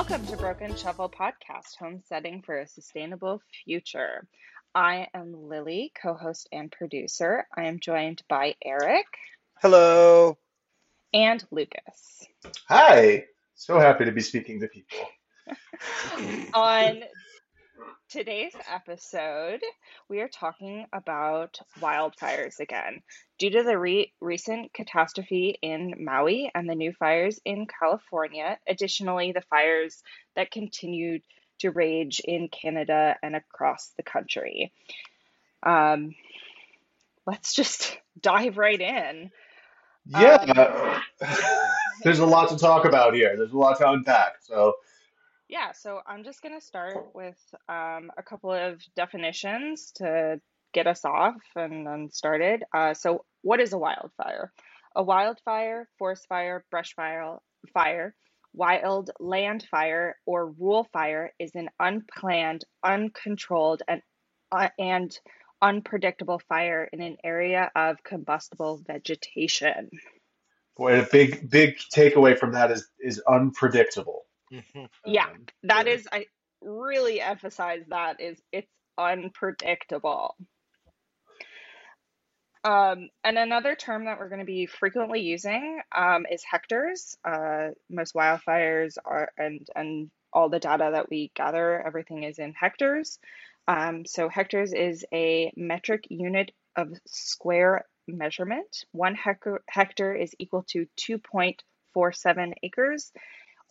Welcome to Broken Shovel Podcast, homesteading for a sustainable future. I am Lily, co host and producer. I am joined by Eric Hello. and Lucas. Hi. So happy to be speaking to people. On today's episode, we are talking about wildfires again. Due to the re- recent catastrophe in Maui and the new fires in California, additionally, the fires that continued to rage in Canada and across the country. Um, let's just dive right in. Yeah. There's a lot to talk about here. There's a lot to unpack. So, Yeah, so I'm just going to start with um, a couple of definitions to get us off and then started. Uh, so, what is a wildfire? A wildfire, forest fire, brush fire, fire, wild land fire, or rural fire is an unplanned, uncontrolled, and uh, and unpredictable fire in an area of combustible vegetation. boy, a big, big takeaway from that is is unpredictable. Mhm. Yeah, Um, that yeah. is, I really emphasize that is it's unpredictable. Um, and another term that we're going to be frequently using um, is hectares. Uh, most wildfires are, and and all the data that we gather, everything is in hectares. Um, so hectares is a metric unit of square measurement. One hectare, hectare is equal to 2.47 acres,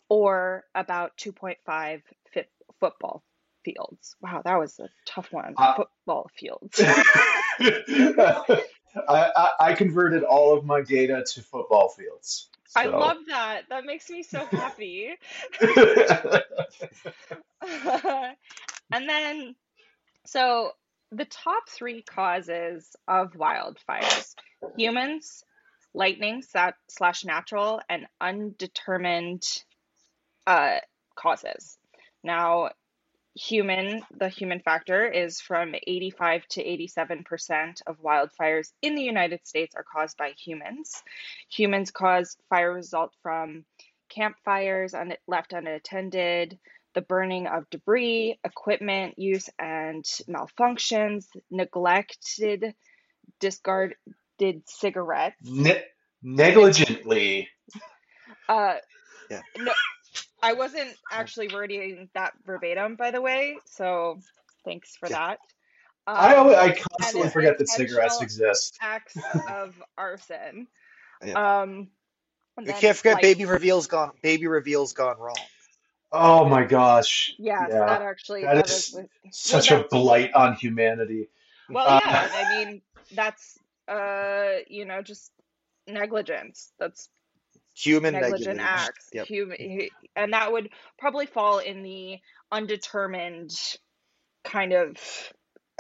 or about 2.5 fit football fields. Wow, that was a tough one. Uh, Football fields. I, I, I converted all of my data to football fields. I love that. That makes me so happy. and then, so the top three causes of wildfires humans, lightning slash natural, and undetermined uh, causes. Now, human, the human factor is from 85 to 87% of wildfires in the United States are caused by humans. Humans cause fire result from campfires un- left unattended, the burning of debris, equipment use and malfunctions, neglected, discarded cigarettes. ne- negligently. Uh, Yeah. no, I wasn't actually wording that verbatim, by the way, so thanks for Yeah. that. I, Um, always, I constantly forget that cigarettes exist. acts of arson. Yeah. Um, and We can't forget like baby reveals gone baby reveals gone wrong. Oh my gosh. yes, Yeah. that actually That that is is such well a blight on humanity. well Uh, yeah, I mean that's uh you know just negligence. That's Human negligent acts. Yep. Human, and that would probably fall in the undetermined kind of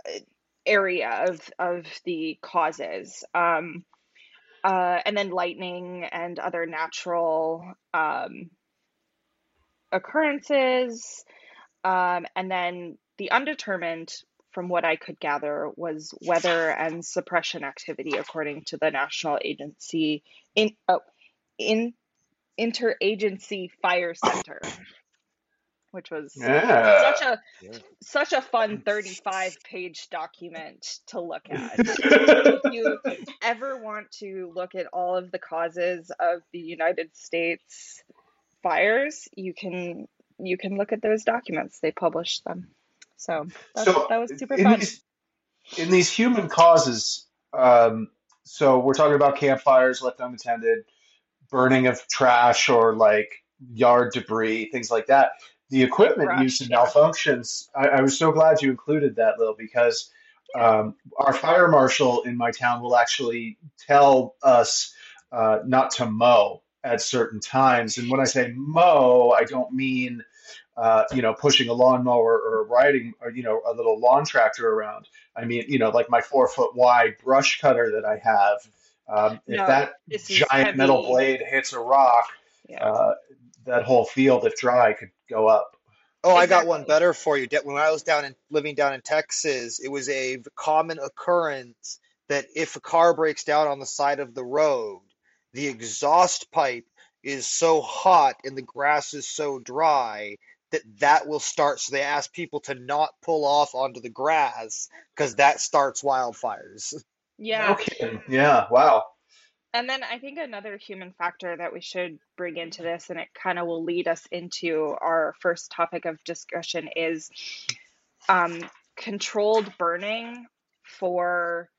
uh, area of of the causes. Um, uh, and then lightning and other natural um, occurrences. Um, and then the undetermined, from what I could gather, was weather and suppression activity, according to the National Agency in oh, in Interagency Fire Center, which was Yeah. such a Yeah. such a fun 35 page document to look at. if you ever want to look at all of the causes of the United States fires, you can you can look at those documents. They published them. So that, So that was super in fun. these in these human causes, um, so we're talking about campfires left unattended, burning of trash or like yard debris, things like that. The equipment use Brush, and yeah. malfunctions. I, I was so glad you included that, Lil, because um, our fire marshal in my town will actually tell us uh, not to mow at certain times. And when I say mow, I don't mean uh, you know, pushing a lawnmower or riding, or, you know, a little lawn tractor around. I mean, you know, like my four foot wide brush cutter that I have. Um, if No, that this is giant metal blade hits a rock, Yeah. uh, that whole field, if dry, could go up. Oh, I got one better for you. When I was down in living down in Texas, it was a common occurrence that if a car breaks down on the side of the road, the exhaust pipe is so hot and the grass is so dry that that will start. So they ask people to not pull off onto the grass because that starts wildfires. Yeah. Okay. Yeah. Wow. And then I think another human factor that we should bring into this, and it kind of will lead us into our first topic of discussion, is um, controlled burning for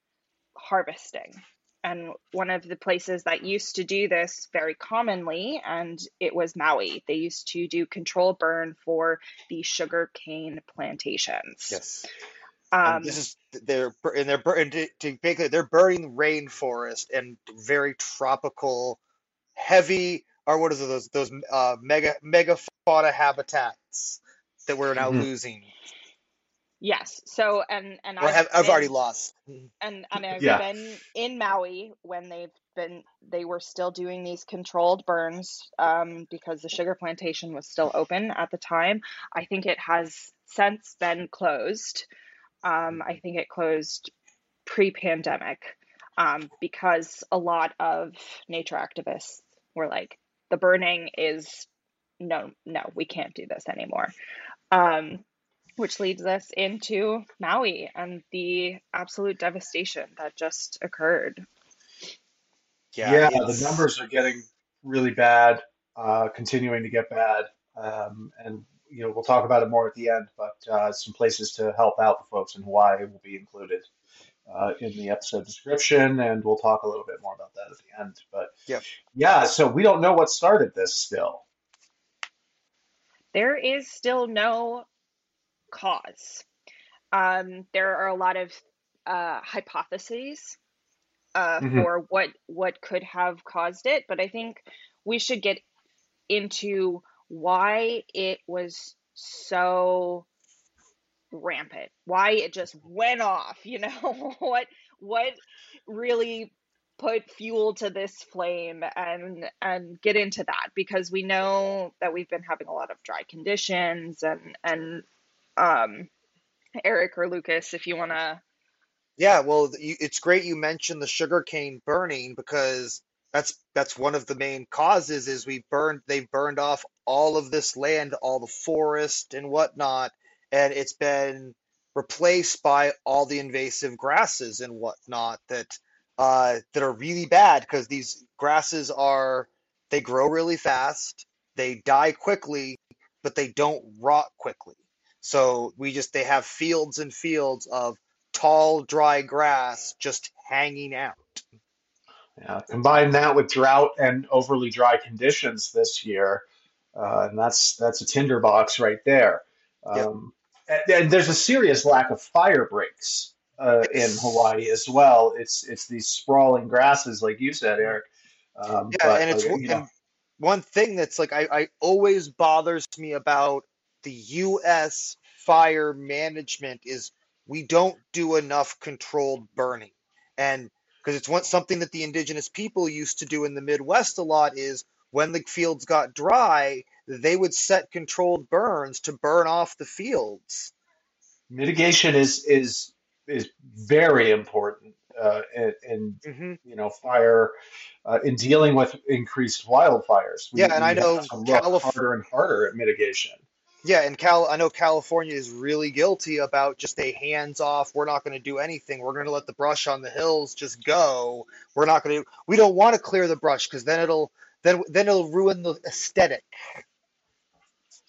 harvesting. And one of the places that used to do this very commonly, and it was Maui. They used to do controlled burn for the sugar cane plantations. Yes. Um, this is they're and they're and to, to make it, they're burning rainforest and very tropical, heavy or what is it those those uh, mega megafauna habitats that we're now Mhm. losing yes. So and and I've have I've already lost. and and I've Yeah. been in Maui when they've been they were still doing these controlled burns um, because the sugar plantation was still open at the time. I think it has since been closed. Um, I think it closed pre-pandemic um, because a lot of nature activists were like, the burning is no, no, we can't do this anymore. Um, which leads us into Maui and the absolute devastation that just occurred. Yeah, Yeah, the numbers are getting really bad, uh, continuing to get bad. Um, and you know, we'll talk about it more at the end, but uh, some places to help out the folks in Hawaii will be included uh, in the episode description, and we'll talk a little bit more about that at the end. But yep. yeah, so we don't know what started this still. There is still no cause. Um, there are a lot of uh, hypotheses uh, hmm for what what could have caused it, but I think we should get into why it was so rampant, why it just went off, you know, what what really put fuel to this flame and and get into that? Because we know that we've been having a lot of dry conditions and and um Eric or Lucas if you want to Yeah, well, you, it's great you mentioned the sugarcane burning because that's that's one of the main causes is we burned they've burned off all of this land, all the forest and whatnot, and it's been replaced by all the invasive grasses and whatnot that uh, that are really bad because these grasses are they grow really fast, they die quickly, but they don't rot quickly. So we just they have fields and fields of tall, dry grass just hanging out. Yeah, combine that with drought and overly dry conditions this year, uh, and that's that's a tinderbox right there. Yep. Um, and, and there's a serious lack of fire breaks uh, in Hawaii as well. It's it's these sprawling grasses, like you said, Eric. Um, Yeah, but and uh, it's you know, and one thing that's like I, I always bothers me about the U.S. fire management is we don't do enough controlled burning, and because it's one something that the indigenous people used to do in the Midwest a lot is when the fields got dry, they would set controlled burns to burn off the fields. mitigation is is is very important uh, in, in hmm you know fire uh, in dealing with increased wildfires. We Yeah, and I know look harder and harder at mitigation. Yeah, and Cal, I know California is really guilty about just a hands off. We're not going to do anything. We're going to let the brush on the hills just go. We're not going to. We don't want to clear the brush because then it'll then then it'll ruin the aesthetic.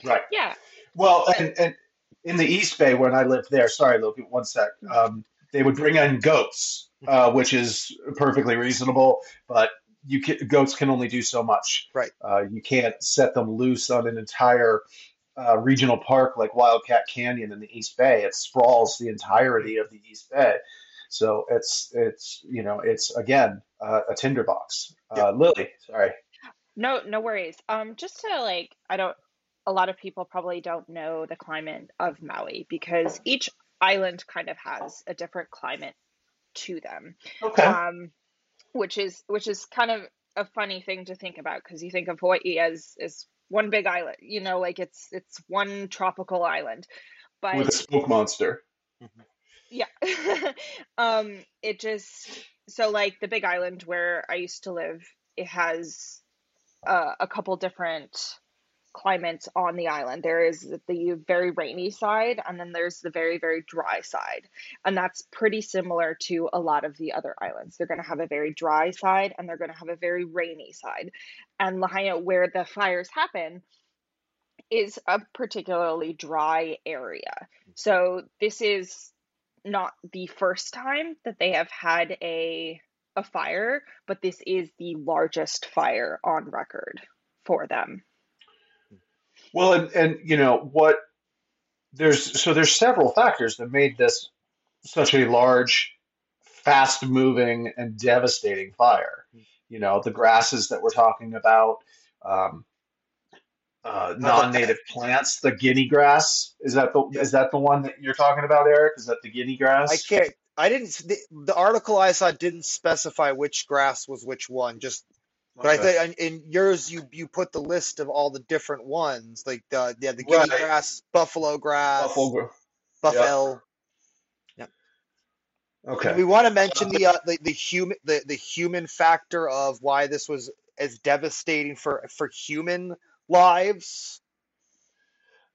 Right. yeah Well, and and, and in the East Bay when I lived there, sorry, Loki, one sec. Um, they would bring in goats, uh, which is perfectly reasonable, but you can, goats can only do so much. Right. Uh, you can't set them loose on an entire uh, regional park like Wildcat Canyon in the East Bay. It sprawls the entirety of the East Bay. So it's it's you know it's again uh, a tinderbox. Uh, Lily, sorry. no no worries um just to like I don't a lot of people probably don't know the climate of Maui because each island kind of has a different climate to them Okay. um which is which is kind of a funny thing to think about because you think of Hawaii as as one big island you know like it's it's one tropical island But With a smoke monster. Yeah um it just so like the big island where i used to live it has uh, a couple different climates on the island. There is the very rainy side, and then there's the very, very dry side. And that's pretty similar to a lot of the other islands. They're going to have a very dry side and they're going to have a very rainy side. And Lahaina, where the fires happen, is a particularly dry area. So this is not the first time that they have had a a fire, but this is the largest fire on record for them. Well, and, and you know what? There's so there's several factors that made this such a large, fast-moving, and devastating fire. You know, the grasses that we're talking about, um, uh, non-native plants, the guinea grass. Is that the is that the one that you're talking about, Eric? Is that the guinea grass? I can't. I didn't. The, the article I saw didn't specify which grass was which one. Just, but I think in in yours you you put the list of all the different ones, like the yeah the guinea Right. grass, buffalo grass, Buffalo. gr- buffel. Yeah. Okay. We want to mention the uh, the the human the the human factor of why this was as devastating for for human lives.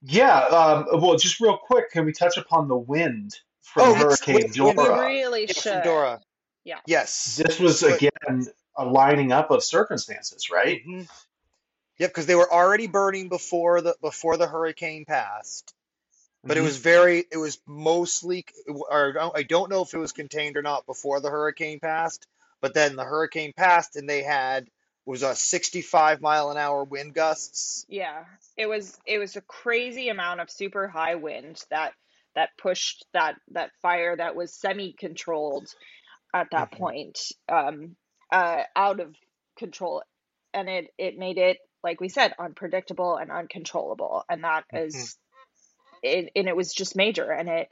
Yeah. Um, well, just real quick, can we touch upon the wind from Oh, Hurricane wind- wind- We Dora? really Yeah, should. Dora. Yeah. Yes. This was again a lining up of circumstances, right? Mhm. Yep, because they were already burning before the before the hurricane passed. But it Mhm. was very, it was mostly, or I don't know if it was contained or not before the hurricane passed. But then the hurricane passed, and they had was a 65 mile an hour wind gusts. Yeah, it was it was a crazy amount of super high wind that that pushed that that fire that was semi-controlled at that Mhm. point um uh out of control and it it made it like we said unpredictable and uncontrollable and that Mhm. is it and it was just major and it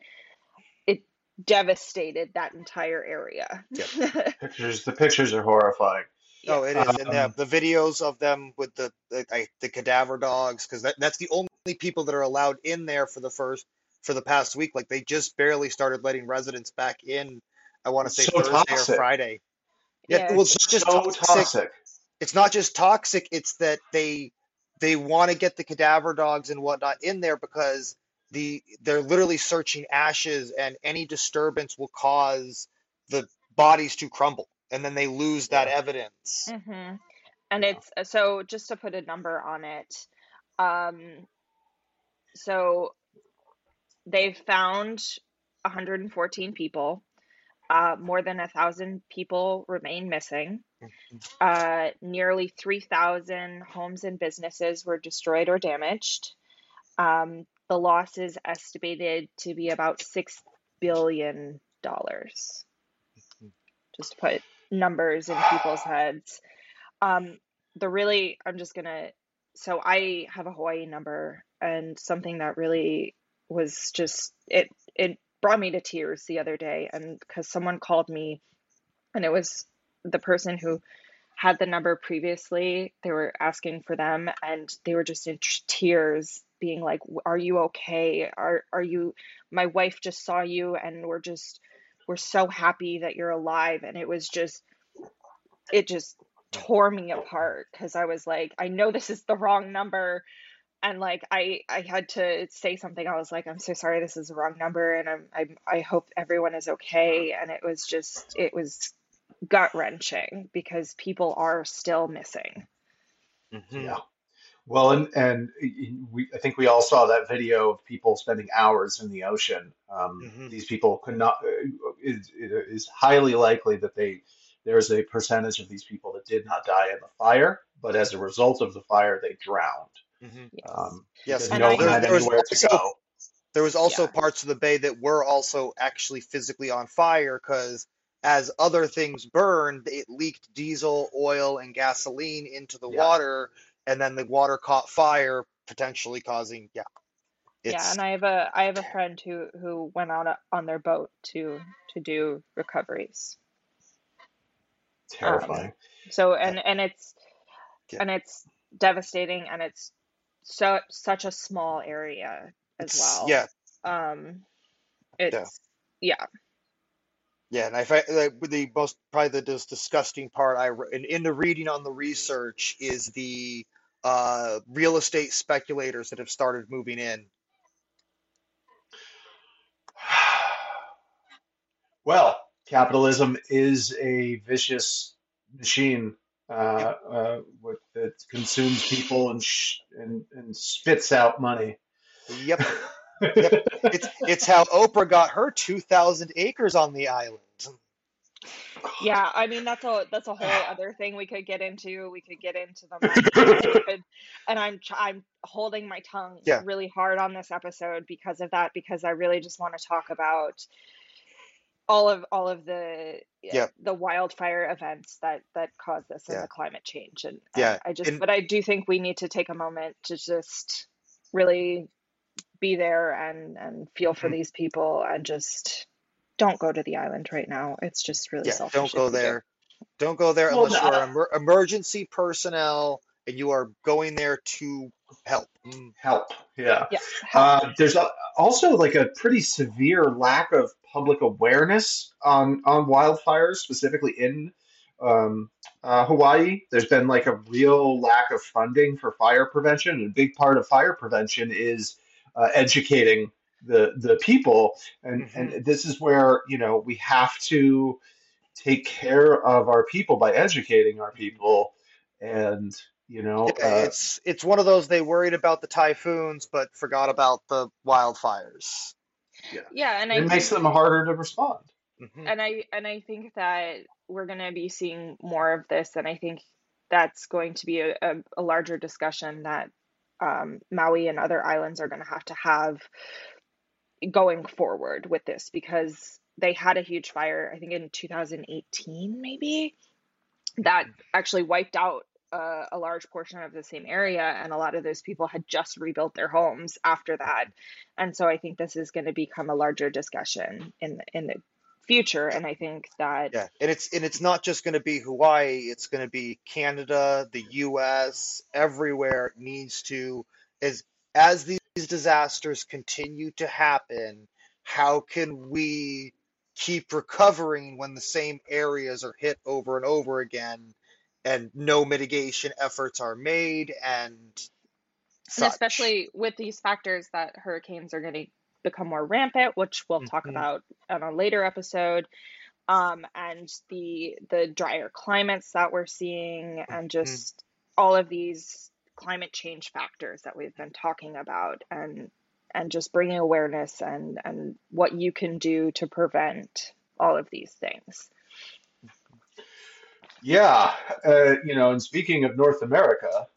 it devastated that entire area. Pictures. The pictures are horrifying. Oh, it is, and the, Um, the videos of them with the the, the cadaver dogs, because that, that's the only people that are allowed in there for the first for the past week. Like they just barely started letting residents back in. I want to say so Thursday toxic. or Friday. Yeah, Yeah, well, it's not just so toxic. toxic. It's not just toxic. It's that they they want to get the cadaver dogs and whatnot in there because the they're literally searching ashes, and any disturbance will cause the bodies to crumble, and then they lose that Yeah. evidence. hmm And Yeah. it's uh, so just to put a number on it, um, so they've found 114 people. Uh, more than a thousand people remain missing. Uh, nearly 3,000 homes and businesses were destroyed or damaged. Um, the loss is estimated to be about six billion dollars. Just to put numbers in people's heads. Um, the really, I'm just gonna. So I have a Hawaii number, and something that really was just it. It brought me to tears the other day, and because someone called me, and it was the person who had the number previously. They were asking for them, and they were just in t- tears, being like, "Are you okay? Are are you? My wife just saw you, and we're just we're so happy that you're alive." And it was just it just tore me apart because I was like, I know this is the wrong number. And like I, I had to say something. I was like, I'm so sorry, this is the wrong number, and I'm, I'm, I hope everyone is okay. And it was just, it was gut wrenching because people are still missing. Mhm. Yeah. Well, and and we, I think we all saw that video of people spending hours in the ocean. Um, Mhm. These people could not. It, it is highly likely that they there's a percentage of these people that did not die in the fire, but as a result of the fire, they drowned Mhm. Yes. um, Yes, no one there, had there was anywhere to also go. there was also Yeah. parts of the bay that were also actually physically on fire because as other things burned, it leaked diesel, oil, and gasoline into the Yeah. water, and then the water caught fire, potentially causing yeah. Yeah, and I have a I have a friend who who went out on their boat to to do recoveries. Um, Terrifying. so and and it's yeah. and it's devastating and it's so such a small area as It's well. yeah, Um yeah. it's yeah. Yeah, and I find like, the most probably the most disgusting part I re- in, in the reading on the research is the uh, real estate speculators that have started moving in. Well, capitalism is a vicious machine Yep, uh, uh, with, that consumes people and, sh- and and spits out money. yep, yep. It's it's how Oprah got her 2,000 acres on the island. Yeah, I mean that's a that's a whole other thing we could get into. We could get into the money. We could, and I'm I'm holding my tongue Yeah, really hard on this episode because of that because I really just want to talk about all of all of the yeah, yeah, the wildfire events that that cause this and yeah, the climate change and and yeah. I just And but I do think we need to take a moment to just really be there and and feel for Mhm. these people and just don't go to the island right now. It's just really yeah, don't go there. Don't go there Well, unless you are emer emergency personnel and you are going there to help. Mm, help. Yeah. Yeah, help. Uh, there's a, also like a pretty severe lack of public awareness on on wildfires, specifically in um, uh, Hawaii. There's been like a real lack of funding for fire prevention, and a big part of fire prevention is uh, educating the the people. And hmm and this is where you know we have to take care of our people by educating our people, and you know. Yeah, Uh, it's it's one of those they worried about the typhoons but forgot about the wildfires. yeah, Yeah, and and I it makes think them harder to respond. hmm and I and I think that we're going to be seeing more of this and I think that's going to be a, a, a larger discussion that um, Maui and other islands are going to have to have going forward with this because they had a huge fire, I think in 2018 maybe, that actually wiped out uh, a large portion of the same area, and a lot of those people had just rebuilt their homes after that. And so I think this is going to become a larger discussion in the, in the future. And I think that Yeah, and it's and it's not just going to be Hawaii. It's going to be Canada, the U.S., everywhere needs to as as these disasters continue to happen. How can we keep recovering when the same areas are hit over and over again, and no mitigation efforts are made and And especially with these factors that hurricanes are going to become more rampant, which we'll talk hmm about on a later episode, um, and the the drier climates that we're seeing, and hmm just all of these climate change factors that we've been talking about, and and just bringing awareness and and what you can do to prevent all of these things. Yeah, uh, you know, and speaking of North America,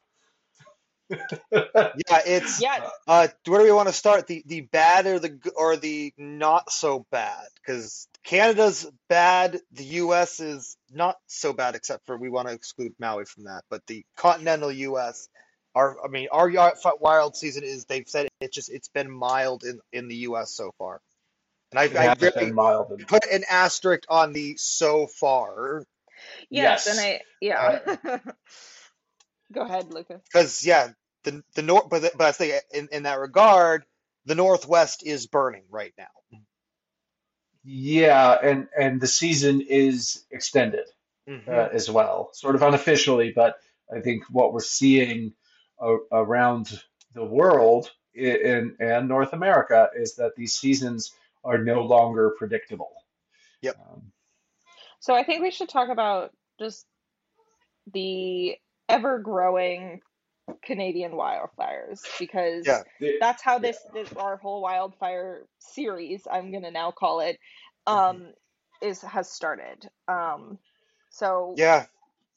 Yeah, it's Yeah, Uh, where do we want to start? The the bad or the g- or the not so bad? Because Canada's bad, the U.S. is not so bad, except for we want to exclude Maui from that. But the continental U.S. Our, I mean, our wild season is they've said it just it's been mild in in the U.S. so far, and I it I has been really mild. Put an asterisk on the so far yes, and yes, I uh, yeah. Go ahead, Lucas. because yeah, the the north, but but I think in in that regard, the Northwest is burning right now. yeah, and and the season is extended hmm uh, as well, sort of unofficially, but I think what we're seeing a around the world i- in and North America is that these seasons are no longer predictable. Yep. Um, So I think we should talk about just the ever growing Canadian wildfires because Yeah. the- that's how yeah. this, this our whole wildfire series I'm gonna now call it hmm um is has started. Um so Yeah.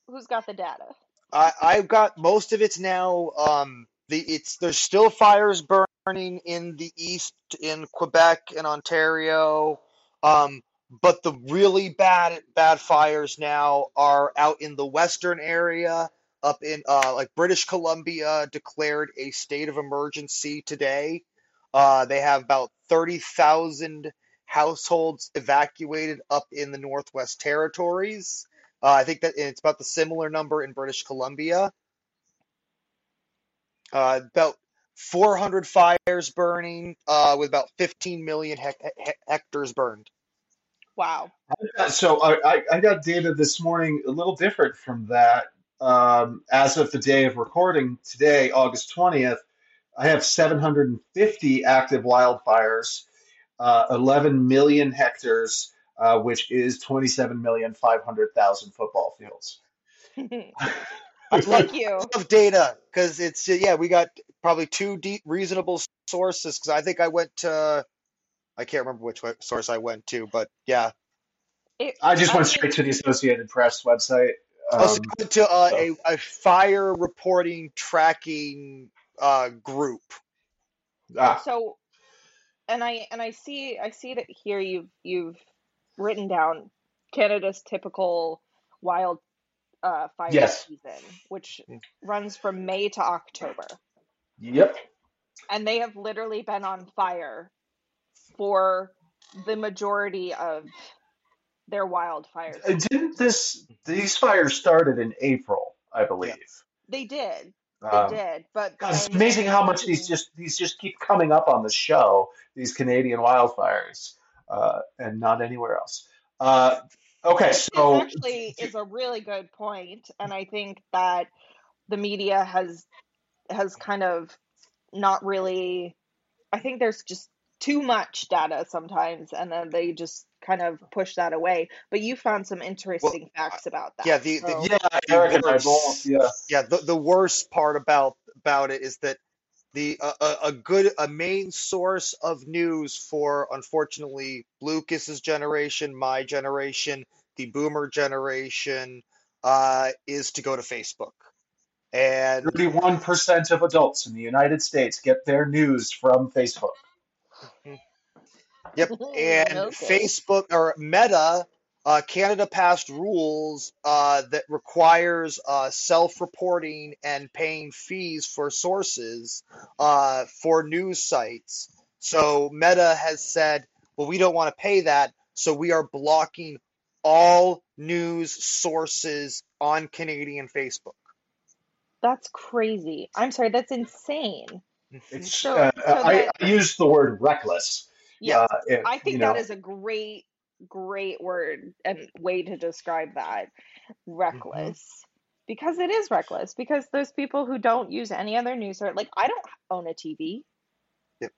who's got the data? I I've got most of it now. Um, the it's there's still fires burning in the east in Quebec and Ontario. Um, but the really bad bad fires now are out in the western area, up in uh like British Columbia declared a state of emergency today. Uh, they have about 30,000 households evacuated up in the Northwest Territories. Uh, I think that it's about the similar number in British Columbia. Uh, about 400 fires burning, uh, with about 15 million hec- he- hectares burned. Wow. So I, I, I got data this morning a little different from that. Um, as of the day of recording today, August 20th, I have 750 active wildfires, uh, 11 million hectares, uh, which is 27,500,000 football fields. Thank you. Of data because it's yeah we got probably two deep reasonable sources because I think I went to I can't remember which source I went to but yeah It, I just I went straight to the Associated Press website. also Um, went to uh, so- a, a fire reporting tracking uh, group ah, so and i and i see i see that here you've you've written down canada's typical wild uh, fire Yes. season which runs from may to october yep. and they have literally been on fire for the majority of their wildfires Uh, Didn't this these fires started in April, I believe. they did they Um, did but God, it's amazing how much these just these just keep coming up on the show. These Canadian wildfires, uh, and not anywhere else. Uh, okay, so this actually is a really good point and i think that the media has has kind of not really i think there's just too much data sometimes and then they just kind of push that away but you found some interesting facts about that yeah, the- the- yeah, Eric and I both. Yeah, yeah the, the worst part about about it is that the uh, a, a good a main source of news for unfortunately Lucas's generation, my generation, the boomer generation uh, is to go to Facebook. And thirty-one percent of adults in the United States get their news from Facebook. Yep. And Okay. Facebook or Meta, uh, Canada passed rules uh, that requires uh, self-reporting and paying fees for sources uh, for news sites. So Meta has said, well, we don't want to pay that, so we are blocking all news sources on Canadian Facebook. that's crazy i'm sorry that's insane It's So- uh, so I, that- I used the word reckless. yeah Uh, I think know, that is a great, great word and way to describe that. Reckless. Because it is reckless. Because those people who don't use any other news or like I don't own a TV. Yep.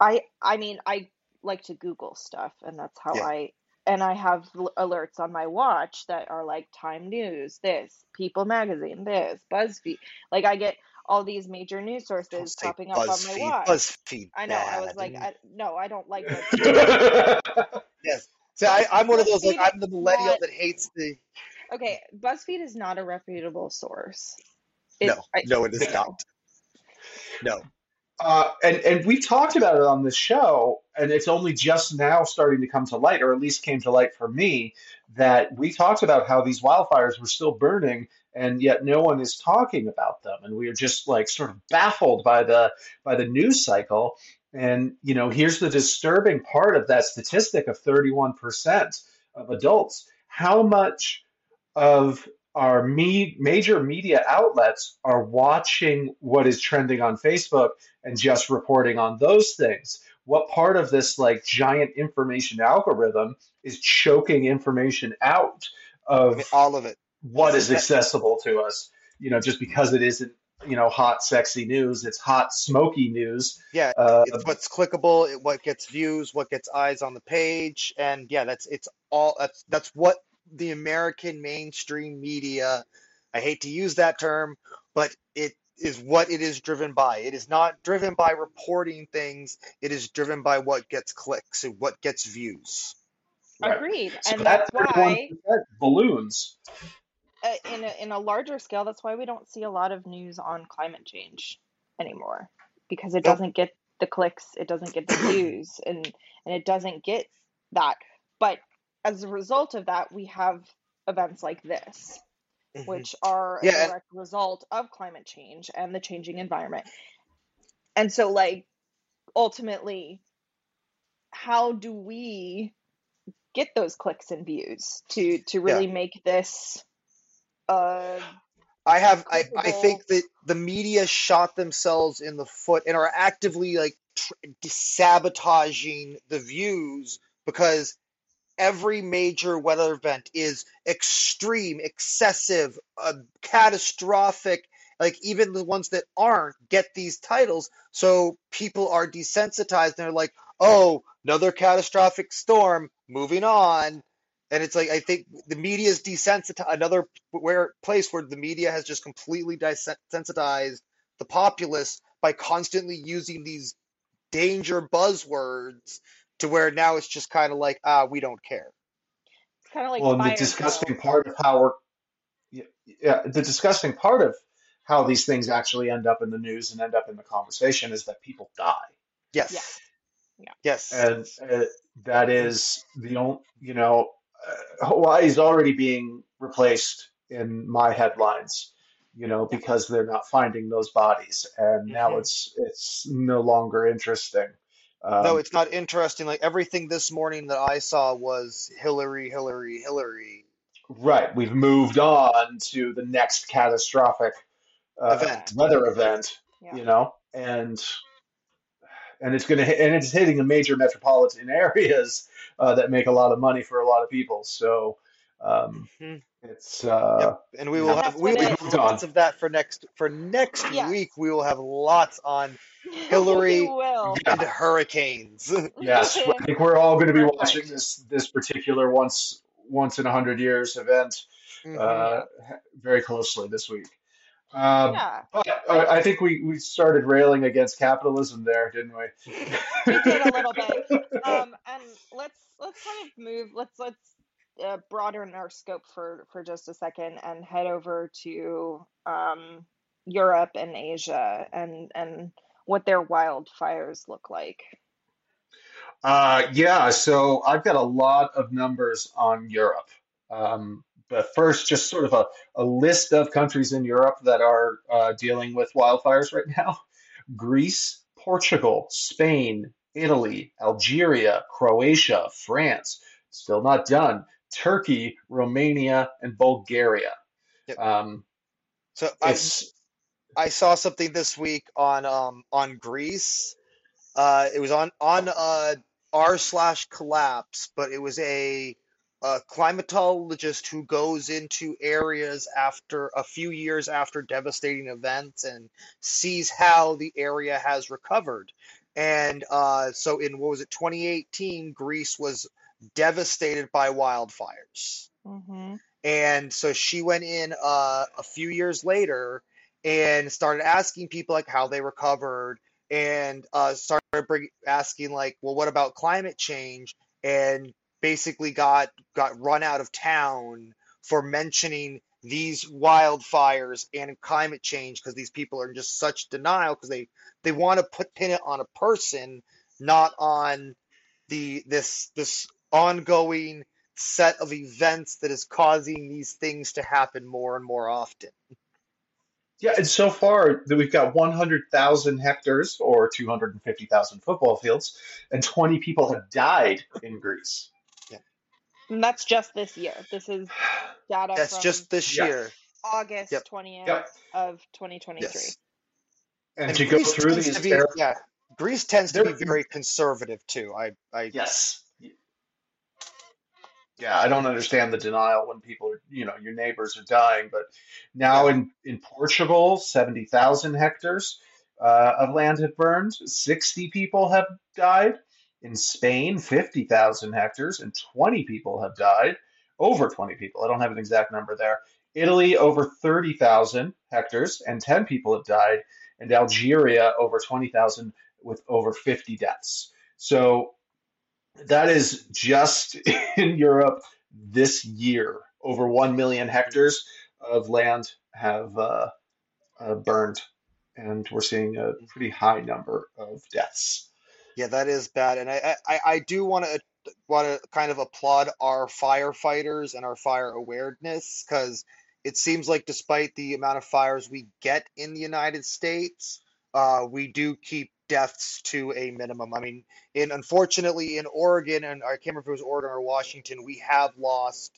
I I mean I like to Google stuff and that's how Yeah. I and I have l- alerts on my watch that are like Time News, this, People Magazine, this, BuzzFeed. Like I get all these major news sources popping up on my BuzzFeed. watch. BuzzFeed. I know. I was like, I, no, I don't like it. yes. So I, I'm one of those like I'm the millennial not- that hates the. Okay, BuzzFeed is not a reputable source. No, I- no, it is no. not. No. Uh, and and we talked about it on this show, and it's only just now starting to come to light, or at least came to light for me, that we talked about how these wildfires were still burning, and yet no one is talking about them, and we are just like sort of baffled by the by the news cycle. And you know, here's the disturbing part of that statistic of 31% of adults. How much of our me- major media outlets are watching what is trending on Facebook and just reporting on those things. What part of this like giant information algorithm is choking information out of all of it. What is accessible to us? You know, just because it isn't, you know, hot, sexy news, it's hot, smoky news. Yeah, Uh, it's what's clickable, it- what gets views, what gets eyes on the page, and yeah, that's it's all that's that's what the American mainstream media. I hate to use that term, but it is what it is driven by. It is not driven by reporting things. It is driven by what gets clicks and what gets views. Right. Agreed, So and that that's why, balloons. Uh, in a, in a larger scale, that's why we don't see a lot of news on climate change anymore because it doesn't get the clicks, it doesn't get the views, and and it doesn't get that. But as a result of that, we have events like this. Mhm. which are a Yeah, direct result of climate change and the changing environment. And so, like, ultimately, how do we get those clicks and views to to really make this uh I have I, I think that the media shot themselves in the foot and are actively like tr- sabotaging the views because every major weather event is extreme, excessive, uh, catastrophic. Like even the ones that aren't get these titles, so people are desensitized. And they're like, "Oh, another catastrophic storm. Moving on." And it's like I think the media is desensitized. Another where place where the media has just completely desensitized the populace by constantly using these danger buzzwords to where now it's just kind of like ah we don't care. It's kind of like Well, and the disgusting sale. part of how we're, yeah, yeah, the disgusting part of how these things actually end up in the news and end up in the conversation is that people die. Yeah, Yes, yeah. yes, And uh, that is the only, you know, Hawaii is already being replaced in my headlines, you know, because they're not finding those bodies, and now hmm it's it's no longer interesting. No, Um, it's not interesting. Like everything this morning that I saw was Hilary, Hilary, Hilary right, we've moved on to the next catastrophic uh, event. weather event, Yeah. you know, and and it's going to and it's hitting the major metropolitan areas uh, that make a lot of money for a lot of people. So um, hmm it's Yep, uh, and we will have we will we've have on. lots of that for next for next Yes. week. We will have lots on Hilary will. Yeah, and hurricanes. yes, I think we're all going to be watching this this particular once once in a hundred years event hmm uh, very closely this week. Um, Yeah. but I, I think we, we started railing against capitalism there, didn't we? We did a little bit. Um, and let's let's kind of move. Let's let's uh, broaden our scope for for just a second and head over to um, Europe and Asia and and what their wildfires look like. Uh, yeah, so I've got a lot of numbers on Europe. Um, but first, just sort of a, a list of countries in Europe that are uh, dealing with wildfires right now. Greece, Portugal, Spain, Italy, Algeria, Croatia, France, still not done, Turkey, Romania, and Bulgaria. Yep. Um, So I I saw something this week on um on Greece. Uh, it was on on uh r slash collapse, but it was a, a climatologist who goes into areas after a few years after devastating events and sees how the area has recovered. And uh, so in what was it, 2018, Greece was devastated by wildfires. Mm-hmm. And so she went in uh, a few years later and started asking people like how they recovered and uh, started bring, asking like, well, what about climate change? And basically got got run out of town for mentioning these wildfires and climate change because these people are in just such denial because they they want to put pin it on a person, not on the this this ongoing set of events that is causing these things to happen more and more often. Yeah, and so far that we've got 100,000 hectares or 250,000 football fields, and 20 people have died in Greece. Yeah. And that's just this year. This is data That's from just this Yeah. year. August Yep. 20th Yep. of 2023. Yes. And And to go Greece through tends these to be air, yeah. Greece tends to be very conservative too. I I yes. Yeah, I don't understand the denial when people are, you know, your neighbors are dying. But now yeah. in, in Portugal, 70,000 hectares uh, of land have burned. 60 people have died. In Spain, 50,000 hectares and 20 people have died. Over 20 people. I don't have an exact number there. Italy, over 30,000 hectares and 10 people have died. And Algeria, over 20,000 with over 50 deaths. So that is just in Europe this year. Over 1 million hectares of land have uh, uh, burned, and we're seeing a pretty high number of deaths. Yeah, that is bad. And I I, I do want to want to kind of applaud our firefighters and our fire awareness because it seems like despite the amount of fires we get in the United States, uh, we do keep deaths to a minimum. I mean, in unfortunately in Oregon, and I can't remember if it was Oregon or Washington, we have lost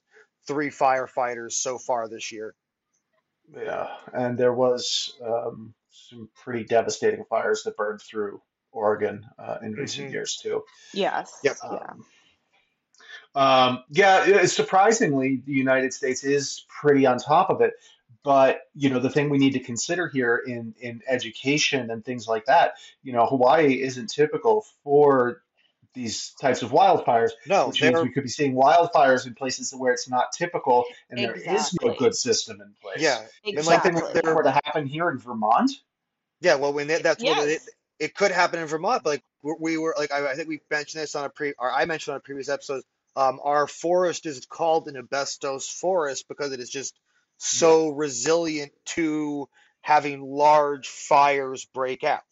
three firefighters so far this year. Yeah, and there was um, some pretty devastating fires that burned through Oregon uh, in recent hmm years too. Yes. Yep. Yeah. Um, Um, yeah, surprisingly, the United States is pretty on top of it. But you know, the thing we need to consider here in in education and things like that, you know, Hawaii isn't typical for these types of wildfires, No, which means we could be seeing wildfires in places where it's not typical and there is no good system in place. yeah, If and like something like that were to happen here in Vermont, yeah. Well, when they, that's what it, Yes. It could happen in Vermont. But like we we were like I, I think we mentioned this on a pre or I mentioned on a previous episode. Um, our forest is called an asbestos forest because it is just so resilient to having large fires break out.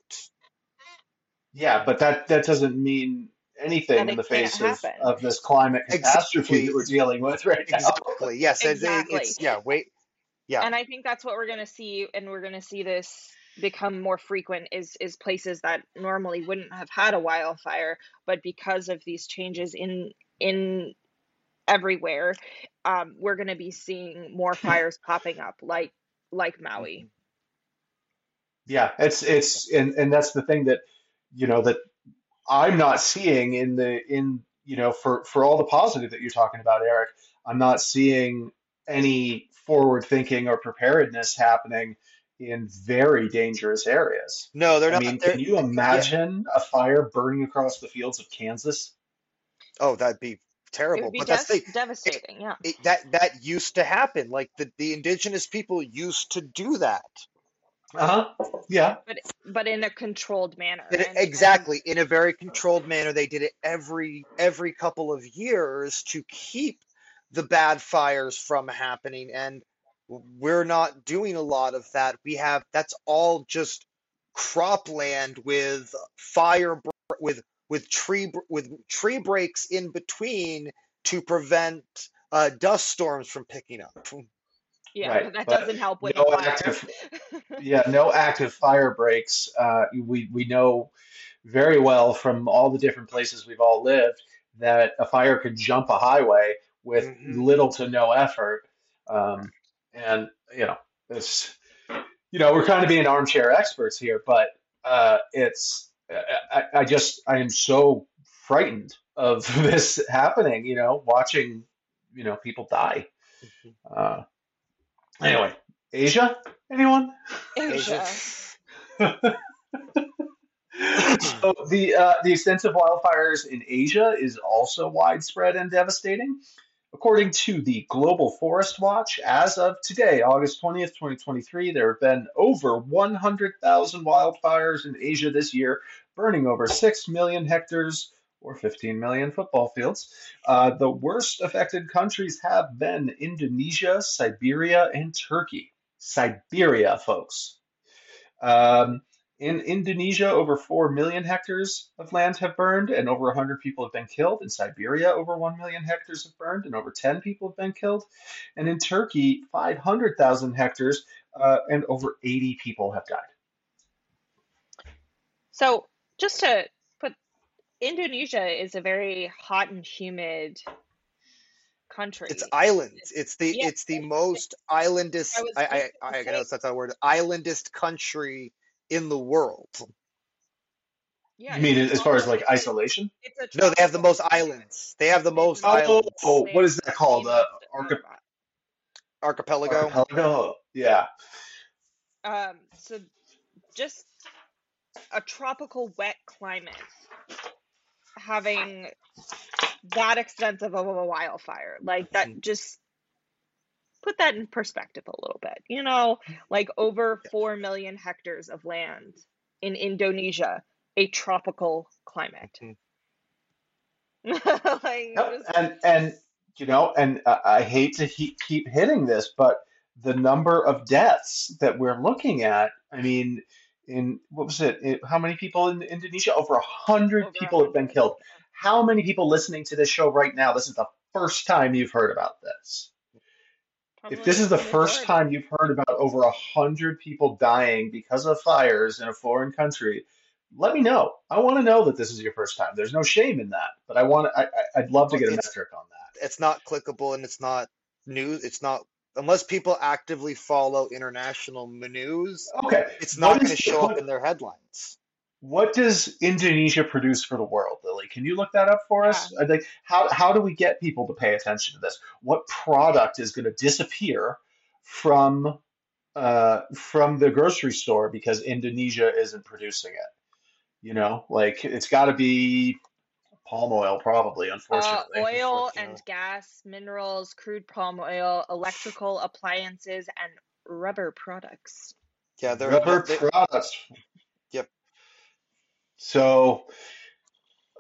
Yeah, but that that doesn't mean anything That in the face of, of this climate catastrophe Exactly. that we're dealing with right now. Exactly. Yes. it- it- Exactly. it's yeah. Wait. Yeah. And I think that's what we're going to see, and we're going to see this become more frequent is is places that normally wouldn't have had a wildfire, but because of these changes in in everywhere, um, we're going to be seeing more fires popping up, like like Maui. Yeah, it's it's and and that's the thing that you know that I'm not seeing in the in you know for for all the positive that you're talking about, Eric. I'm not seeing any forward thinking or preparedness happening in very dangerous areas. No, they're not. I mean, they're, can you imagine a fire burning across the fields of Kansas? oh, that'd be It terrible. would be But that's the des- devastating. Yeah. it, that that used to happen. Like the the indigenous people used to do that. Uh huh. Yeah. but but in a controlled manner. It- And, and exactly in a very controlled manner. They did it every every couple of years to keep the bad fires from happening, and we're not doing a lot of that. We have that's all just cropland with fire with with tree with tree breaks in between to prevent uh, dust storms from picking up. yeah, Right, that but doesn't help with no the fire. active- yeah, no active fire breaks. Uh, we we know very well from all the different places we've all lived that a fire could jump a highway with Mhm. little to no effort. Um, and you know, it's you know we're kind of being armchair experts here, but uh, it's I, I I just I am so frightened of this happening. You know, watching you know people die. Uh, anyway, Asia, anyone? Asia. so the uh, the extensive wildfires in Asia is also widespread and devastating. According to the Global Forest Watch, as of today, August 20th, 2023, there have been over 100,000 wildfires in Asia this year, burning over 6 million hectares or 15 million football fields. Uh, the worst affected countries have been Indonesia, Siberia, and Turkey. Siberia, folks. Um, in Indonesia, over 4 million hectares of land have burned, and over 100 people have been killed. In Siberia, over 1 million hectares have burned, and over 10 people have been killed. And in Turkey, 500,000 hectares, uh, and over 80 people have died. So just to put Indonesia is a very hot and humid country. It's islands. It's the Yeah, it's the it's- most islandist. I I I, I, I know that's not a word. Islandist country in the world. yeah, you mean as far as like isolation? No, they have the most islands. They have the most Oh, islands. oh, what is that called? Uh, have the archi- most- Archipelago. archipelago? Yeah. um, so just a tropical wet climate having that extensive of a wildfire like that Mhm. just put that in perspective a little bit you know like over 4 million hectares of land in indonesia a tropical climate Mhm. like and and you know, and I I hate to he, keep hitting this, but the number of deaths that we're looking at, I mean, in what was it? it- how many people in Indonesia? Over a hundred people have been killed. How many people listening to this show right now? This is the first time you've heard about this. If this is the first majority. time you've heard about over a hundred people dying because of fires in a foreign country, let me know. I want to know that this is your first time. There's no shame in that, but I want I, I- I'd love to get a It's- metric on that. It's not clickable and it's not news. It's not unless people actively follow international news. Okay, It's not going to show up in their headlines. What does Indonesia produce for the world, Lily? Can you look that up for Yeah. us? I think how how do we get people to pay attention to this? What product is going to disappear from uh, from the grocery store because Indonesia isn't producing it? You know, like it's got to be palm oil, probably. Uh, Unfortunately, oil unfortunately. and gas, minerals, crude palm oil, electrical appliances, and rubber products. Yeah, they're, Rubber they, products. Yep. So,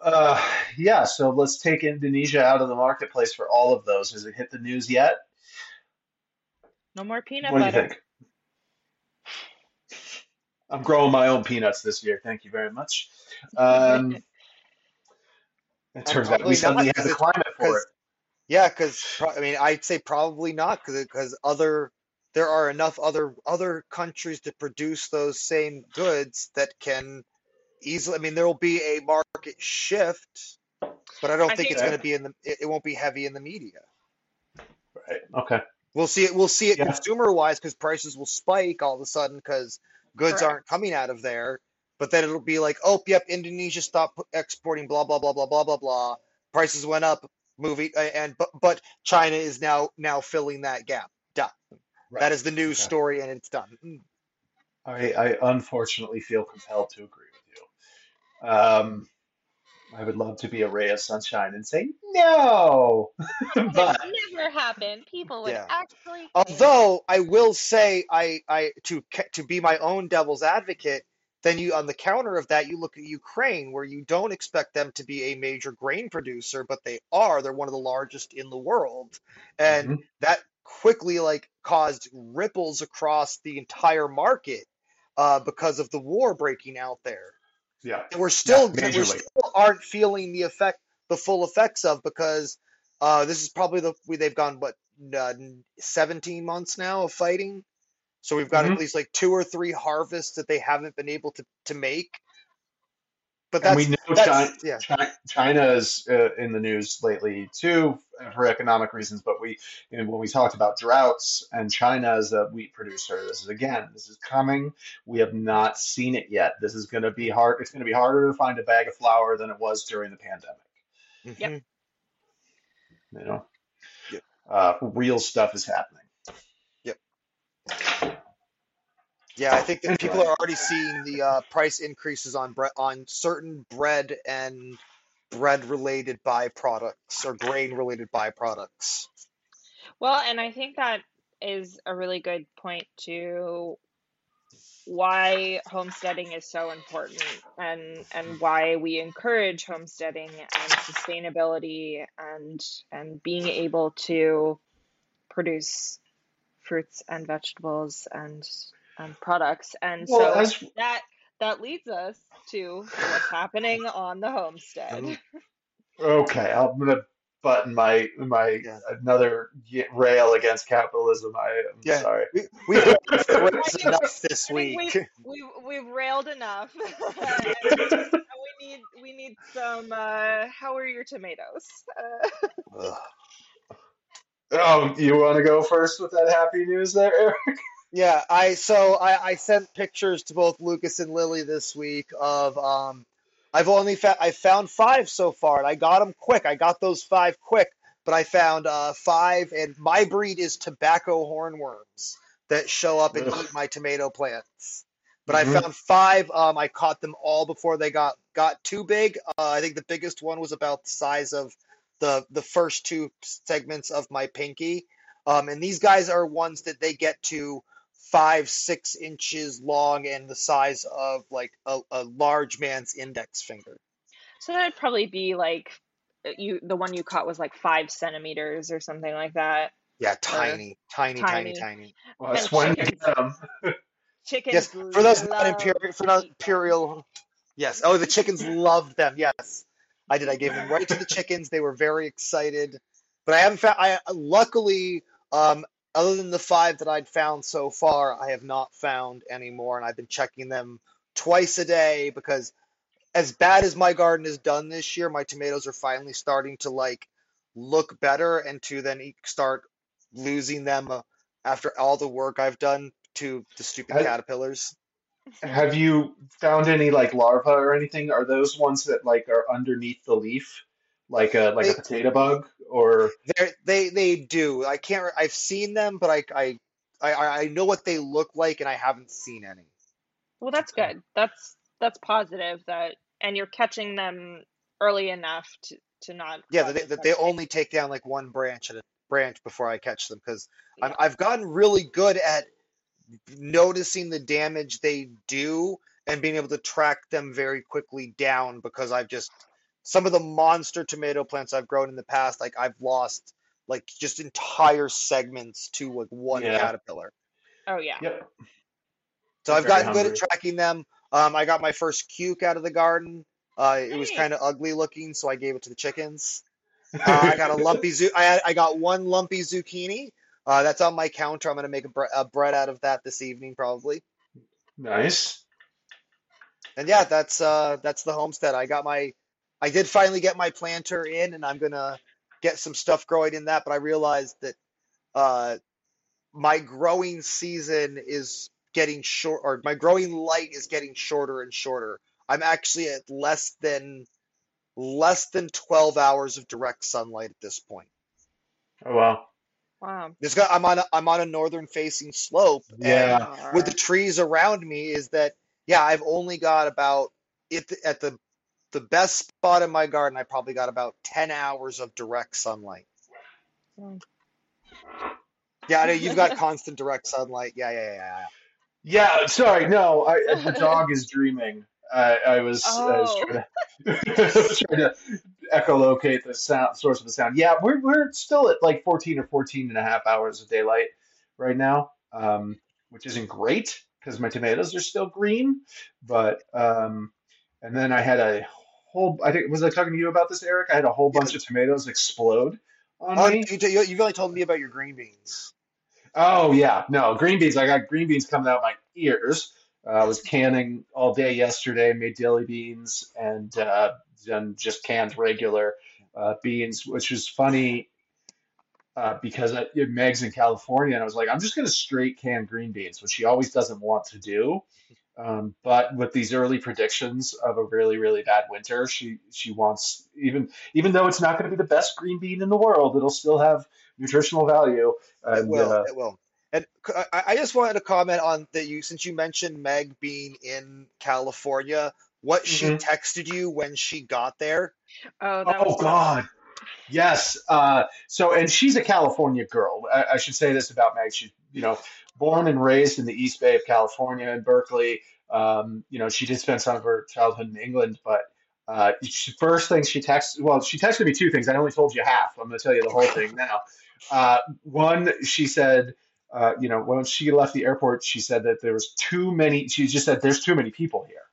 uh, yeah, so let's take Indonesia out of the marketplace for all of those. Has it hit the news yet? No more peanut What do you butter. think? I'm growing my own peanuts this year. Thank you very much. Um, it And turns out we probably not suddenly have because the it's climate for because it. yeah, because I mean I'd say probably not because because other there are enough other other countries to produce those same goods that can easily. I mean there will be a market shift, but I don't I think think it's going to be in the. It, it won't be heavy in the media. Right. Okay. We'll see it. We'll see it Yeah. consumer wise because prices will spike all of a sudden because goods correct. aren't coming out of there. But then it'll be like, oh, yep, Indonesia stopped exporting, blah blah blah blah blah blah blah. Prices went up, movie, and but but China is now now filling that gap. Done. Right. That is the news Okay. story, and it's done. Mm. I, I unfortunately feel compelled to agree with you. Um, I would love to be a ray of sunshine and say no, That but would never happen. People would Yeah. actually Although I will say, I I to to be my own devil's advocate, then you on the counter of that, you look at Ukraine, where you don't expect them to be a major grain producer, but they are. They're one of the largest in the world, and Mhm. that quickly like caused ripples across the entire market uh, because of the war breaking out there. Yeah, And we're yeah, still we majorly. still aren't feeling the effect, the full effects of because uh, this is probably the we they've gone what uh, 17 months now of fighting. So we've got hmm at least like two or three harvests that they haven't been able to to make. But And we that's know China, yeah China, China is uh, in the news lately too for economic reasons. But we, you know, when we talked about droughts and China as a wheat producer, this is again, this is coming. We have not seen it yet. This is going to be hard. It's going to be harder to find a bag of flour than it was during the pandemic. Yep. mhm, You know, yep uh, real stuff is happening. yep yeah. I think that people are already seeing the uh, price increases on bre on certain bread and bread related byproducts or grain related byproducts. Well, and I think that is a really good point to why homesteading is so important and and why we encourage homesteading and sustainability and and being able to produce fruits and vegetables and and products. And well, so as that that leads us to what's happening on the homestead. Mhm. okay, I'm gonna button my my Yeah. another rail against capitalism. I am Yeah, sorry. we we've gone off the I rails think enough this I think week. we've we've we've railed enough, and, and we need we need some. Uh, how are your tomatoes? Uh, Ugh. Oh, you want to go first with that happy news there, Eric? Yeah, I so I, I sent pictures to both Lucas and Lily this week of um I've only found I found five so far and I got them quick. I got those five quick, but I found uh five and my breed is tobacco hornworms that show up and Ugh. eat my tomato plants. But I hmm found five. Um, I caught them all before they got got too big. Uh, I think the biggest one was about the size of the the first two segments of my pinky. Um, and these guys are ones that they get to five, six inches long and the size of like a, a large man's index finger. so that'd probably be like uh, you. The one you caught was like five centimeters or something like that, Yeah, or tiny, tiny, tiny, tiny. tiny. Well, And that's when you chickens. Yes, for those not imperial, for not imperial. Yes. Oh, the chickens loved them. Yes, I did. I gave them right to the chickens. They were very excited. But I haven't found. I luckily, um, other than the five that I'd found so far, I have not found any more, and I've been checking them twice a day because as bad as my garden has done this year, my tomatoes are finally starting to like look better and to then start losing them uh, after all the work I've done to the stupid Has, caterpillars. have you found any like larvae or anything? Are those ones that like are underneath the leaf, like a like a potato bug, or they they they do. I can't. I've seen them, but I I I I know what they look like, and I haven't seen any. Well, that's good. That's that's positive that and you're catching them early enough to to not Yeah, that they, that they only take down like one branch at a branch before I catch them because Yeah. I've gotten really good at noticing the damage they do and being able to track them very quickly down because I've just some of the monster tomato plants I've grown in the past, like I've lost like just entire segments to like one yeah, caterpillar. Oh yeah. yep, So they're I've very gotten good at tracking them. Um, I got my first cuke out of the garden. Uh, it was kind of ugly looking, so I gave it to the chickens. Uh, I got a lumpy zu- I had, I got one lumpy zucchini. Uh, that's on my counter. I'm gonna make a, bre a bread out of that this evening probably. Nice. And yeah, that's uh that's the homestead. I got my I did finally get my planter in, and I'm gonna get some stuff growing in that. But I realized that uh my growing season is getting short, or my growing light is getting shorter and shorter. I'm actually at less than less than 12 hours of direct sunlight at this point. Oh wow. Wow. This guy, I'm on a, I'm on a northern facing slope, You and with the trees around me, is that yeah, I've only got about it at the the best spot in my garden. I probably got about 10 hours of direct sunlight. Mm. Yeah, I know you've got constant direct sunlight. Yeah, yeah, yeah, yeah. Yeah. Sorry. No. I the dog is dreaming. I I was I was Oh. trying to I was trying to echolocate the sound source of the sound. Yeah, we're we're still at like 14 or 14 and a half hours of daylight right now, um, which isn't great because my tomatoes are still green. But um, and then I had a whole. I think was I talking to you about this, Eric? I had a whole bunch of tomatoes explode on Oh, me. you, you, you've only told me about your green beans. Oh yeah, no green beans. I got green beans coming out my ears. Uh, I was canning all day yesterday. Made dilly beans and uh, then just canned regular uh, beans, which was funny uh, because I, Meg's in California, and I was like, I'm just going to straight can green beans, which she always doesn't want to do. Um, but with these early predictions of a really, really bad winter, she she wants even even though it's not going to be the best green bean in the world, it'll still have nutritional value. It And will. uh, It will. And I just wanted to comment on that you, since you mentioned Meg being in California, what she mhm. texted you when she got there. Oh, that Oh funny. God, Yes. Uh, so, and she's a California girl. I, I should say this about Meg. She's, you know, born and raised in the East Bay of California in Berkeley. Um, you know, she did spend some of her childhood in England, but uh, she, first thing she texted, well, she texted me two things. I only told you half. I'm going to tell you the whole thing now. Uh, one, she said, uh, you know, when she left the airport, she said that there was too many. She just said there's too many people here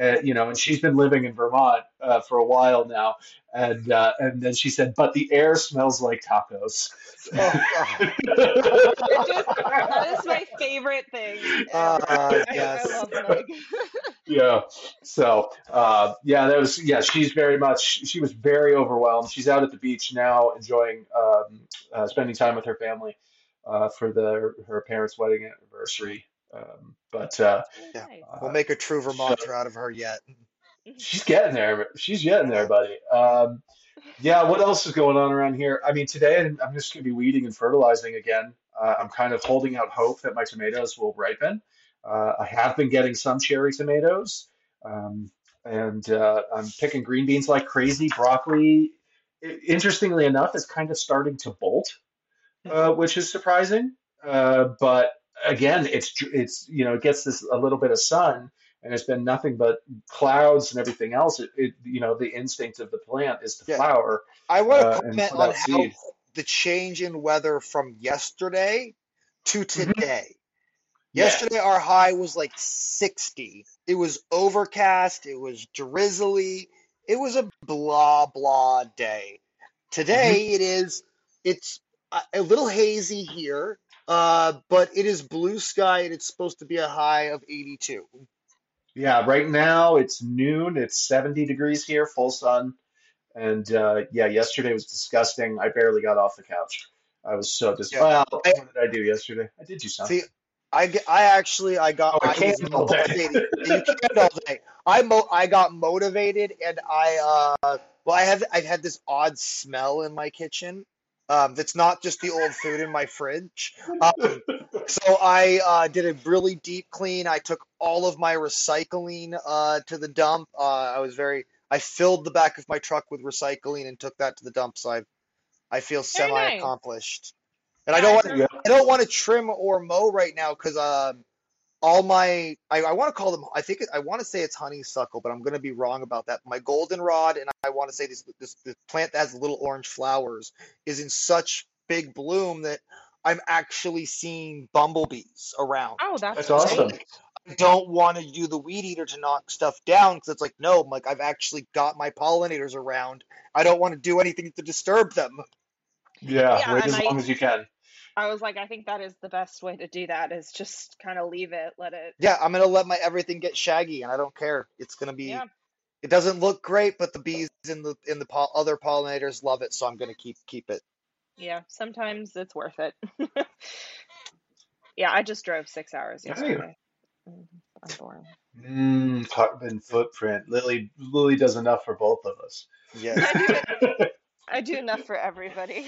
uh, you know, and she's been living in Vermont uh, for a while now, and uh, and then she said, but the air smells like tacos. Oh, just that is my favorite thing uh, I, I yes. yeah. So uh, yeah, that was yeah. She's very much. She was very overwhelmed. She's out at the beach now, enjoying um, uh, spending time with her family uh, for the her parents' wedding anniversary. Um, but uh, Yeah. We'll uh, make a true so Vermonter out of her yet. she's getting there. She's getting there, buddy. Um, Yeah, what else is going on around here? I mean, today I'm I'm just going to be weeding and fertilizing again. Uh, I'm kind of holding out hope that my tomatoes will ripen. Uh, I have been getting some cherry tomatoes, um, and uh, I'm picking green beans like crazy. Broccoli, interestingly enough, is kind of starting to bolt, uh, which is surprising. Uh, but again, it's it's you know it gets this a little bit of sun, and it's been nothing but clouds and everything else. It, it you know the instinct of the plant is to Yeah. flower I want uh, to and comment on how seed. the change in weather from yesterday to hmm today. Yeah. Yesterday, our high was like 60. It was overcast. It was drizzly. It was a blah, blah day. hmm Today, it is, it's a, a little hazy here, uh, but it is blue sky and it's supposed to be a high of 82. Yeah. Right now it's noon. It's 70 degrees here, full sun. And uh, yeah, yesterday was disgusting. I barely got off the couch. I was so dis. Yeah. Well, I what did I do yesterday? I did do see, something. I, I actually I got Oh, I I can't was all day. motivated. You can't all day. I mo I got motivated and I uh well I have I've had this odd smell in my kitchen. Um, that's not just the old food in my fridge. Um, so I uh, did a really deep clean. I took all of my recycling uh, to the dump. Uh, I was very I filled the back of my truck with recycling and took that to the dump. So I I feel semi nice. accomplished. And I don't want, I don't want to trim or mow right now because um all my I, I want to call them I think I want to say it's honeysuckle, but I'm going to be wrong about that. My goldenrod and I want to say this, this this plant that has little orange flowers is in such big bloom that I'm actually seeing bumblebees around. Oh, that's, That's awesome. I don't want to do the weed eater to knock stuff down because it's like no, I'm like I've actually got my pollinators around. I don't want to do anything to disturb them. Yeah, Yeah, wait as I- long as you can. I was like, I think that is the best way to do that is just kind of leave it, let it. Yeah, I'm gonna let my everything get shaggy, and I don't care. It's gonna be. Yeah. It doesn't look great, but the bees in the in the pol- other pollinators love it, so I'm gonna keep keep it. Yeah, sometimes it's worth it. yeah, I just drove six hours yesterday. Mm, I'm bored. Mm, carbon footprint. Lily Lily does enough for both of us. Yes. I do enough for everybody.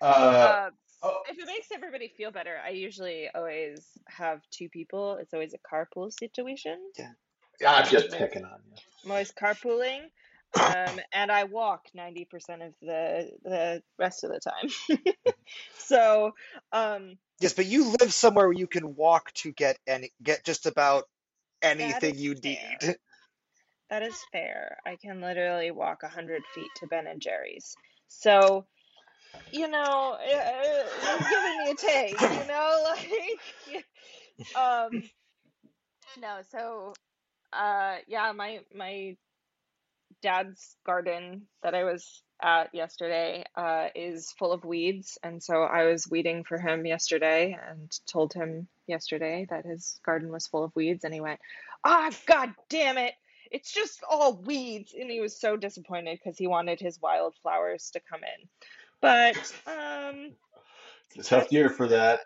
uh, Uh, oh, if it makes everybody feel better, I usually always have two people. It's always a carpool situation. yeah, yeah I'm just picking on you. I'm always carpooling, um, and I walk ninety percent of the the rest of the time. so, um, yes, but you live somewhere where you can walk to get any get just about anything you fair. need. that is fair. I can literally walk a hundred feet to Ben and Jerry's. So, you know, uh, you're giving me a take. You know, like, um, no. So, uh, yeah, my my dad's garden that I was at yesterday uh, is full of weeds, and so I was weeding for him yesterday and told him yesterday that his garden was full of weeds, and he went, "Ah, god damn it! It's just all weeds," and he was so disappointed because he wanted his wildflowers to come in. But um, It's a tough year for that.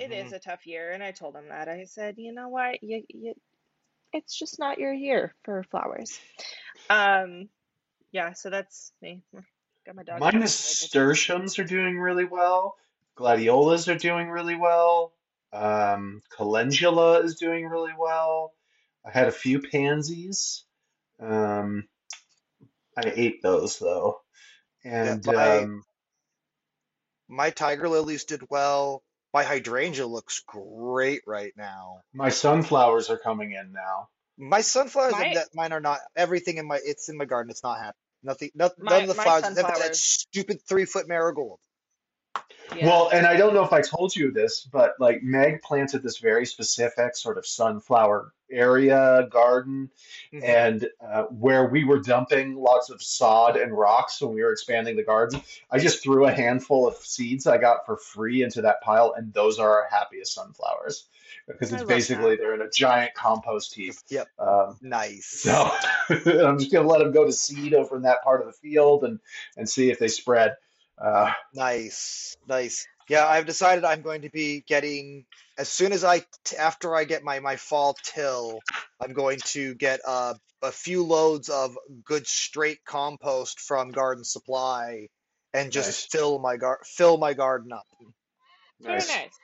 it Mhm. is a tough year, and I told him that. I said, you know what, you, you, it's just not your year for flowers. Um, yeah, so that's me. Got my dog. My nasturtiums are doing really well. Gladiolas are doing really well. Um, calendula is doing really well. I had a few pansies. Um, I ate those though. And my- um, My tiger lilies did well. My hydrangea looks great right now. my sunflowers are coming in now. My sunflowers, My- that mine are not. Everything in my it's in my garden. It's not happening. Nothing. No, My- none of the flowers. except That stupid three foot marigold. Yeah. Well, and I don't know if I told you this, but like Meg planted this very specific sort of sunflower area garden, Mhm. and uh, where we were dumping lots of sod and rocks when we were expanding the garden, I just threw a handful of seeds I got for free into that pile, and those are our happiest sunflowers because it's basically that. they're in a giant compost heap. Yep. Um, Nice. so I'm just gonna let them go to seed over in that part of the field and and see if they spread. Uh, Nice, nice. Yeah, I've decided I'm going to be getting as soon as I t- after I get my my fall till, I'm going to get uh, a few loads of good straight compost from Garden Supply and just Nice. fill my gar fill my garden up. Very nice. nice.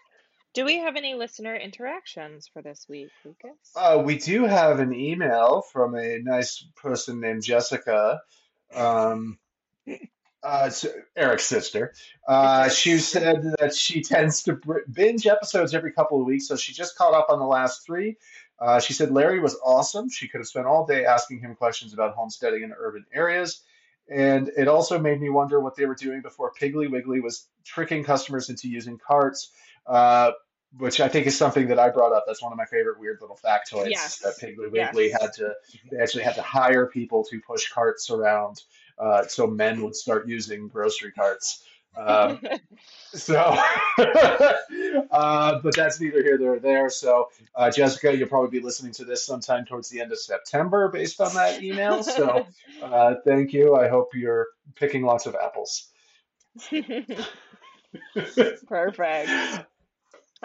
Do we have any listener interactions for this week, Lucas? Uh, we do have an email from a nice person named Jessica. Um, uh, Eric's sister. Uh, she said that she tends to binge episodes every couple of weeks, so she just caught up on the last three. Uh, she said Larry was awesome. She could have spent all day asking him questions about homesteading in urban areas. And it also made me wonder what they were doing before Piggly Wiggly was tricking customers into using carts. Uh, which I think is something that I brought up. That's one of my favorite weird little factoids. Yes. That Piggly Wiggly Yes. had to, they actually had to hire people to push carts around, uh, so men would start using grocery carts. Um, so, uh, but that's neither here nor there. So, uh, Jessica, you'll probably be listening to this sometime towards the end of September, based on that email. So, uh, thank you. I hope you're picking lots of apples. Perfect.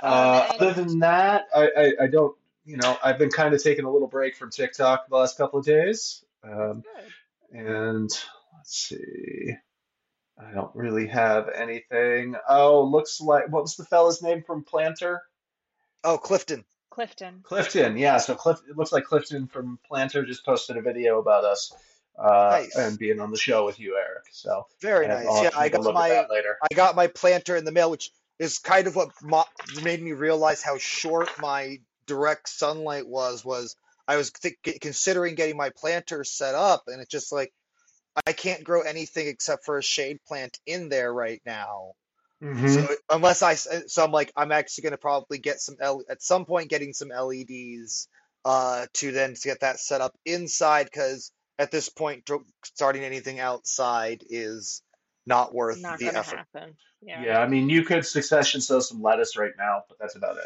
Uh, other than that, I, I, I don't, you know, I've been kind of taking a little break from TikTok the last couple of days. Um, and let's see, I don't really have anything. Oh, looks like, what was the fella's name from Planter? Oh, Clifton. Clifton. Clifton, yeah. So Cliff, it looks like Clifton from Planter just posted a video about us uh, and being on the show with you, Eric. So Very I nice. Yeah, I got my later. I got my planter in the mail, which is kind of what mo made me realize how short my direct sunlight was. Was I was think considering getting my planter set up, and it's just like I can't grow anything except for a shade plant in there right now. hmm So unless I, s- so I'm like, I'm actually going to probably get some L, at some point getting some LEDs uh, to then to get that set up inside because at this point, starting anything outside is not worth Not the gonna effort. happen. Yeah. Yeah, I mean, you could succession sow some lettuce right now, but that's about it.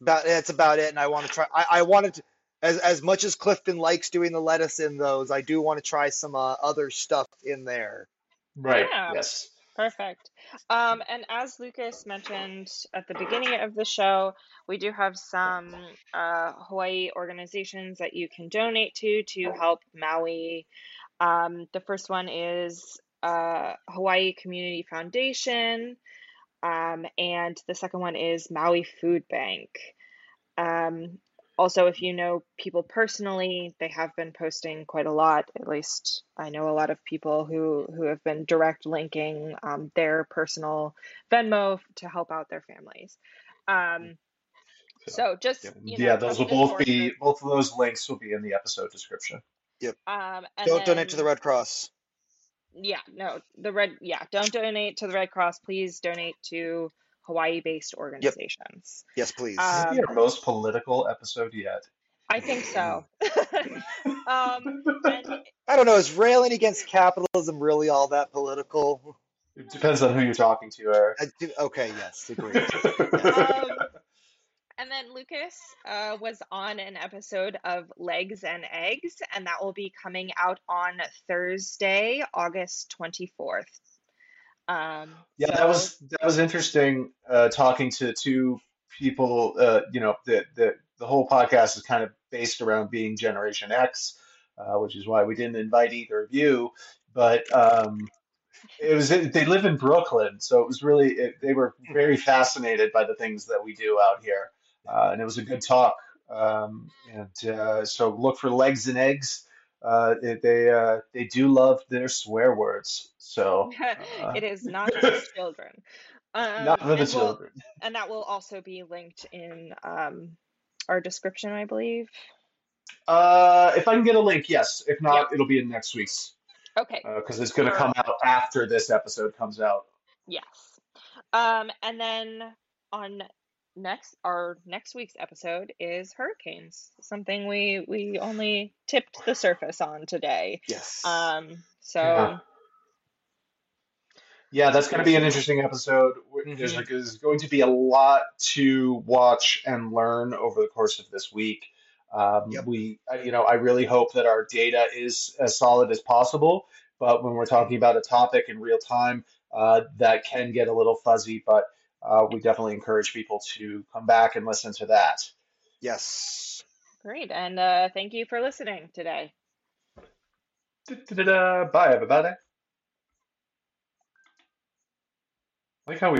About that's about it. And I want to try. I, I wanted to, as as much as Clifton likes doing the lettuce in those, I do want to try some uh, other stuff in there. Right. Yeah. Yes. Perfect. Um, and as Lucas mentioned at the beginning of the show, we do have some uh, Hawaii organizations that you can donate to to help Maui. Um, the first one is uh, Hawaii Community Foundation, um, and the second one is Maui Food Bank. Um, also, if you know people personally, they have been posting quite a lot. At least I know a lot of people who who have been direct linking um, their personal Venmo to help out their families. Um, So, so just yeah, you know, yeah, those will both be sources. both of those links will be in the episode description. Yep. Um, and Don't donate to the Red Cross. yeah, no, the red yeah, don't donate to the Red Cross. Please donate to Hawaii-based Yep. organizations. Yes, please. Maybe Um, our most political episode yet. I think so. um, and I don't know. Is railing against capitalism really all that political? It depends on who you're talking to, Eric. I do, okay, yes, agree. Yes. um, and then Lucas uh, was on an episode of Legs and Eggs, and that will be coming out on Thursday, August 24th. Um, Yeah, that was that was interesting. Uh, talking to two people, uh, you know, the the the whole podcast is kind of based around being Generation X, uh, which is why we didn't invite either of you. But um, it was they live in Brooklyn, so it was really it, they were very fascinated by the things that we do out here, uh, and it was a good talk. Um, and uh, so look for legs and eggs. Uh, they they, uh, they do love their swear words, so uh, it is not for children. Um, not for the children. and that will also be linked in um, our description, I believe. Uh, if I can get a link, yes. If not, it'll be in next week's Okay. because it's going to come out after this episode comes out. Yes. Um, and then on next our next week's episode is hurricanes, something we we only tipped the surface on today. Yes. Um, so Yeah, that's going to be an interesting episode. There's, hmm like, there's going to be a lot to watch and learn over the course of this week. Um, Yep. we, you know, I really hope that our data is as solid as possible. But when we're talking about a topic in real time, uh, that can get a little fuzzy. But uh, we definitely encourage people to come back and listen to that. Yes. great, and uh, thank you for listening today. Da-da-da. Bye, everybody. I like how we